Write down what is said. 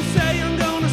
you say, I'm gonna